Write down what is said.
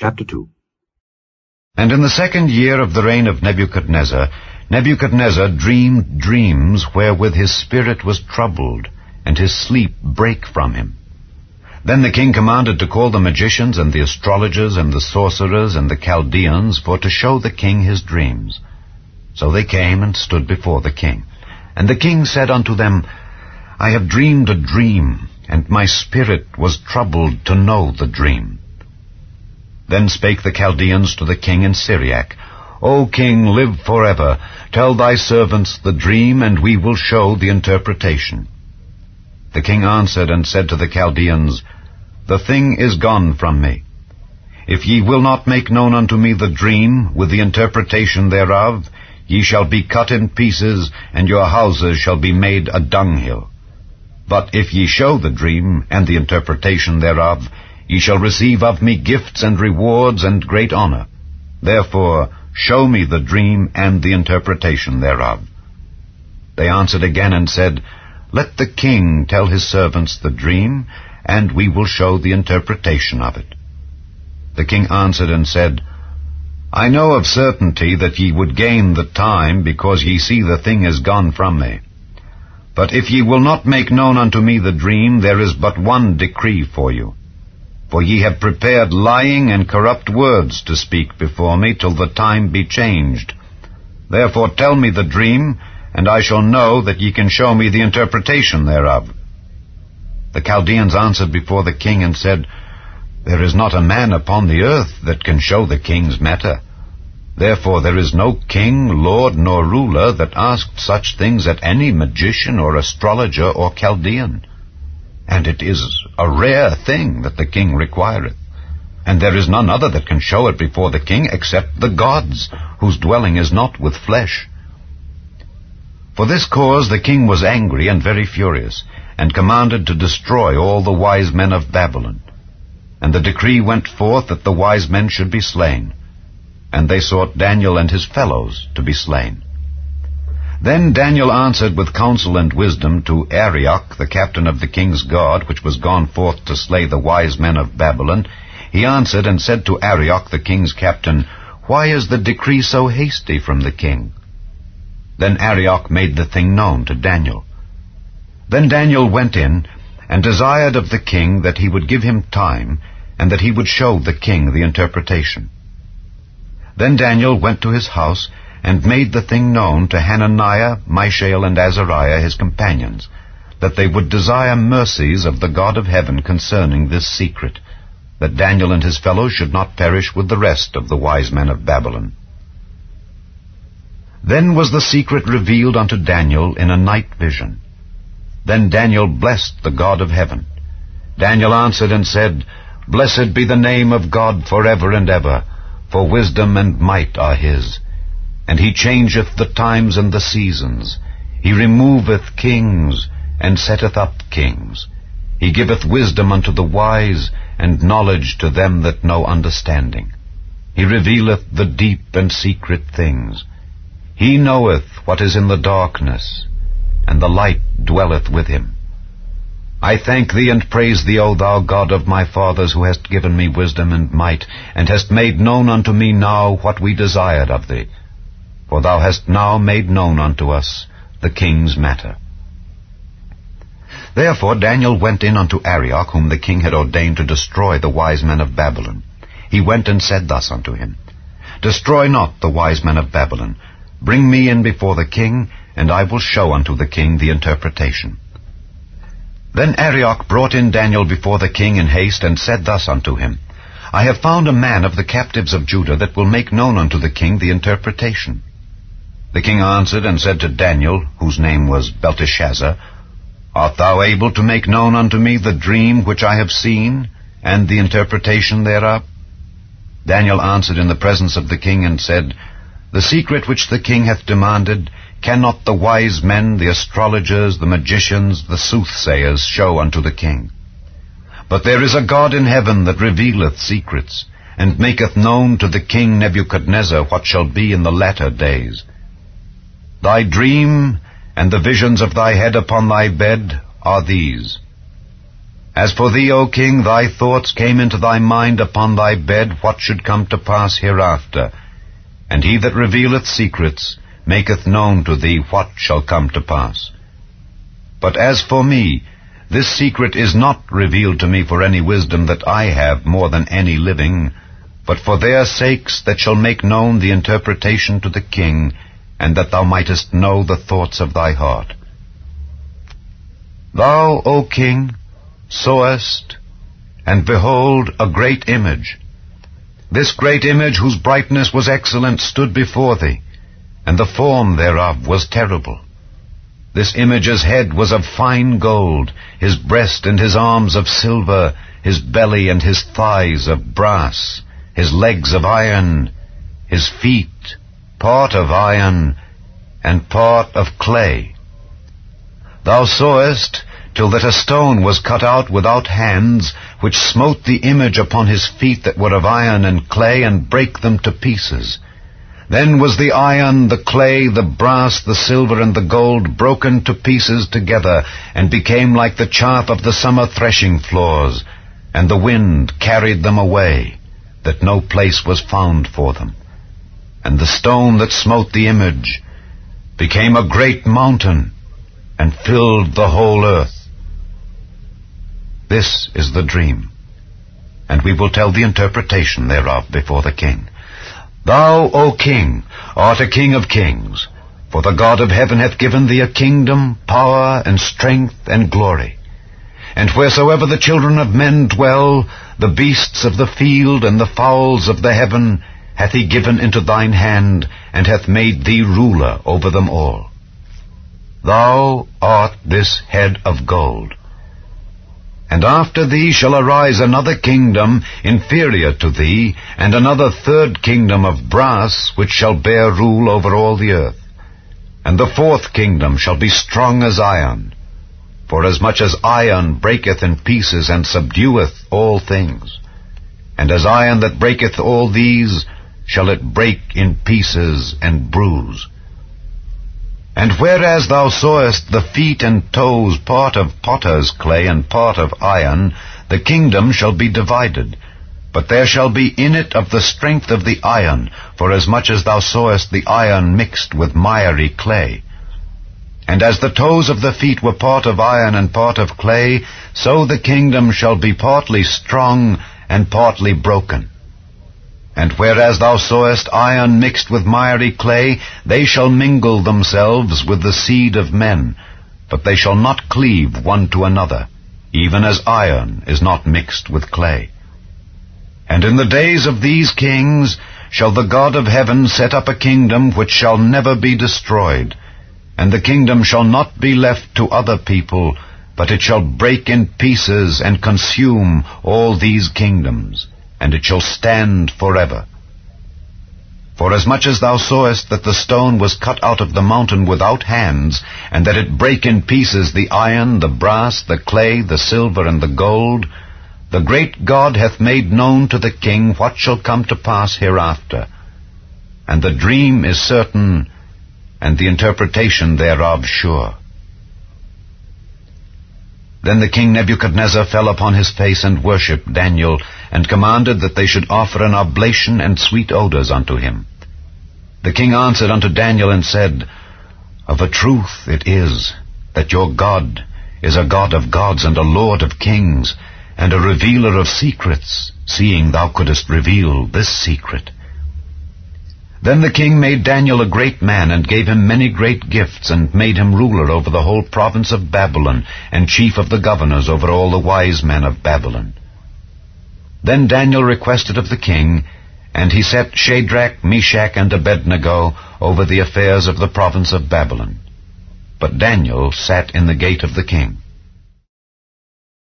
Chapter 2 And in the second year of the reign of Nebuchadnezzar, Nebuchadnezzar dreamed dreams wherewith his spirit was troubled, and his sleep brake from him. Then the king commanded to call the magicians and the astrologers and the sorcerers and the Chaldeans for to show the king his dreams. So they came and stood before the king. And the king said unto them, I have dreamed a dream, and my spirit was troubled to know the dream. Then spake the Chaldeans to the king in Syriac, O king, live forever. Tell thy servants the dream, and we will show the interpretation. The king answered and said to the Chaldeans, The thing is gone from me. If ye will not make known unto me the dream, with the interpretation thereof, ye shall be cut in pieces, and your houses shall be made a dunghill. But if ye show the dream, and the interpretation thereof, Ye shall receive of me gifts and rewards and great honor. Therefore, show me the dream and the interpretation thereof. They answered again and said, Let the king tell his servants the dream, and we will show the interpretation of it. The king answered and said, I know of certainty that ye would gain the time, because ye see the thing is gone from me. But if ye will not make known unto me the dream, there is but one decree for you for ye have prepared lying and corrupt words to speak before me till the time be changed. Therefore tell me the dream, and I shall know that ye can show me the interpretation thereof. The Chaldeans answered before the king and said, There is not a man upon the earth that can show the king's matter. Therefore there is no king, lord, nor ruler that asked such things at any magician or astrologer or Chaldean and it is a rare thing that the king requireth. And there is none other that can show it before the king except the gods, whose dwelling is not with flesh. For this cause the king was angry and very furious, and commanded to destroy all the wise men of Babylon. And the decree went forth that the wise men should be slain. And they sought Daniel and his fellows to be slain. Then Daniel answered with counsel and wisdom to Arioch, the captain of the king's guard, which was gone forth to slay the wise men of Babylon. He answered and said to Arioch, the king's captain, Why is the decree so hasty from the king? Then Arioch made the thing known to Daniel. Then Daniel went in, and desired of the king that he would give him time, and that he would show the king the interpretation. Then Daniel went to his house, and made the thing known to Hananiah, Mishael, and Azariah his companions, that they would desire mercies of the God of heaven concerning this secret, that Daniel and his fellows should not perish with the rest of the wise men of Babylon. Then was the secret revealed unto Daniel in a night vision. Then Daniel blessed the God of heaven. Daniel answered and said, Blessed be the name of God for ever and ever, for wisdom and might are his. And he changeth the times and the seasons. He removeth kings, and setteth up kings. He giveth wisdom unto the wise, and knowledge to them that know understanding. He revealeth the deep and secret things. He knoweth what is in the darkness, and the light dwelleth with him. I thank thee and praise thee, O thou God of my fathers, who hast given me wisdom and might, and hast made known unto me now what we desired of thee for thou hast now made known unto us the king's matter. Therefore Daniel went in unto Arioch, whom the king had ordained to destroy the wise men of Babylon. He went and said thus unto him, Destroy not the wise men of Babylon. Bring me in before the king, and I will show unto the king the interpretation. Then Arioch brought in Daniel before the king in haste, and said thus unto him, I have found a man of the captives of Judah that will make known unto the king the interpretation. The king answered and said to Daniel, whose name was Belteshazzar, Art thou able to make known unto me the dream which I have seen, and the interpretation thereof? Daniel answered in the presence of the king and said, The secret which the king hath demanded, cannot the wise men, the astrologers, the magicians, the soothsayers show unto the king. But there is a God in heaven that revealeth secrets, and maketh known to the king Nebuchadnezzar what shall be in the latter days. Thy dream and the visions of thy head upon thy bed are these. As for thee, O king, thy thoughts came into thy mind upon thy bed what should come to pass hereafter. And he that revealeth secrets maketh known to thee what shall come to pass. But as for me, this secret is not revealed to me for any wisdom that I have more than any living, but for their sakes that shall make known the interpretation to the king, and that thou mightest know the thoughts of thy heart. Thou, O king, sawest, and behold, a great image. This great image, whose brightness was excellent, stood before thee, and the form thereof was terrible. This image's head was of fine gold, his breast and his arms of silver, his belly and his thighs of brass, his legs of iron, his feet part of iron, and part of clay. Thou sawest till that a stone was cut out without hands, which smote the image upon his feet that were of iron and clay, and brake them to pieces. Then was the iron, the clay, the brass, the silver, and the gold broken to pieces together, and became like the chaff of the summer threshing floors, and the wind carried them away, that no place was found for them. And the stone that smote the image became a great mountain, and filled the whole earth. This is the dream, and we will tell the interpretation thereof before the king. Thou, O king, art a king of kings, for the God of heaven hath given thee a kingdom, power, and strength, and glory. And wheresoever the children of men dwell, the beasts of the field and the fowls of the heaven hath he given into thine hand, and hath made thee ruler over them all. Thou art this head of gold. And after thee shall arise another kingdom inferior to thee, and another third kingdom of brass, which shall bear rule over all the earth. And the fourth kingdom shall be strong as iron. For as much as iron breaketh in pieces and subdueth all things, and as iron that breaketh all these, shall it break in pieces and bruise. And whereas thou sawest the feet and toes part of potter's clay and part of iron, the kingdom shall be divided. But there shall be in it of the strength of the iron, for as much as thou sawest the iron mixed with miry clay. And as the toes of the feet were part of iron and part of clay, so the kingdom shall be partly strong and partly broken. And whereas thou sawest iron mixed with miry clay, they shall mingle themselves with the seed of men, but they shall not cleave one to another, even as iron is not mixed with clay. And in the days of these kings shall the God of heaven set up a kingdom which shall never be destroyed, and the kingdom shall not be left to other people, but it shall break in pieces and consume all these kingdoms and it shall stand forever. For as much as thou sawest that the stone was cut out of the mountain without hands, and that it brake in pieces the iron, the brass, the clay, the silver, and the gold, the great God hath made known to the king what shall come to pass hereafter. And the dream is certain, and the interpretation thereof sure. Then the king Nebuchadnezzar fell upon his face and worshipped Daniel, and commanded that they should offer an oblation and sweet odors unto him. The king answered unto Daniel and said, Of a truth it is that your God is a God of gods and a Lord of kings, and a revealer of secrets, seeing thou couldest reveal this secret. Then the king made Daniel a great man, and gave him many great gifts, and made him ruler over the whole province of Babylon, and chief of the governors over all the wise men of Babylon. Then Daniel requested of the king, and he set Shadrach, Meshach, and Abednego over the affairs of the province of Babylon. But Daniel sat in the gate of the king.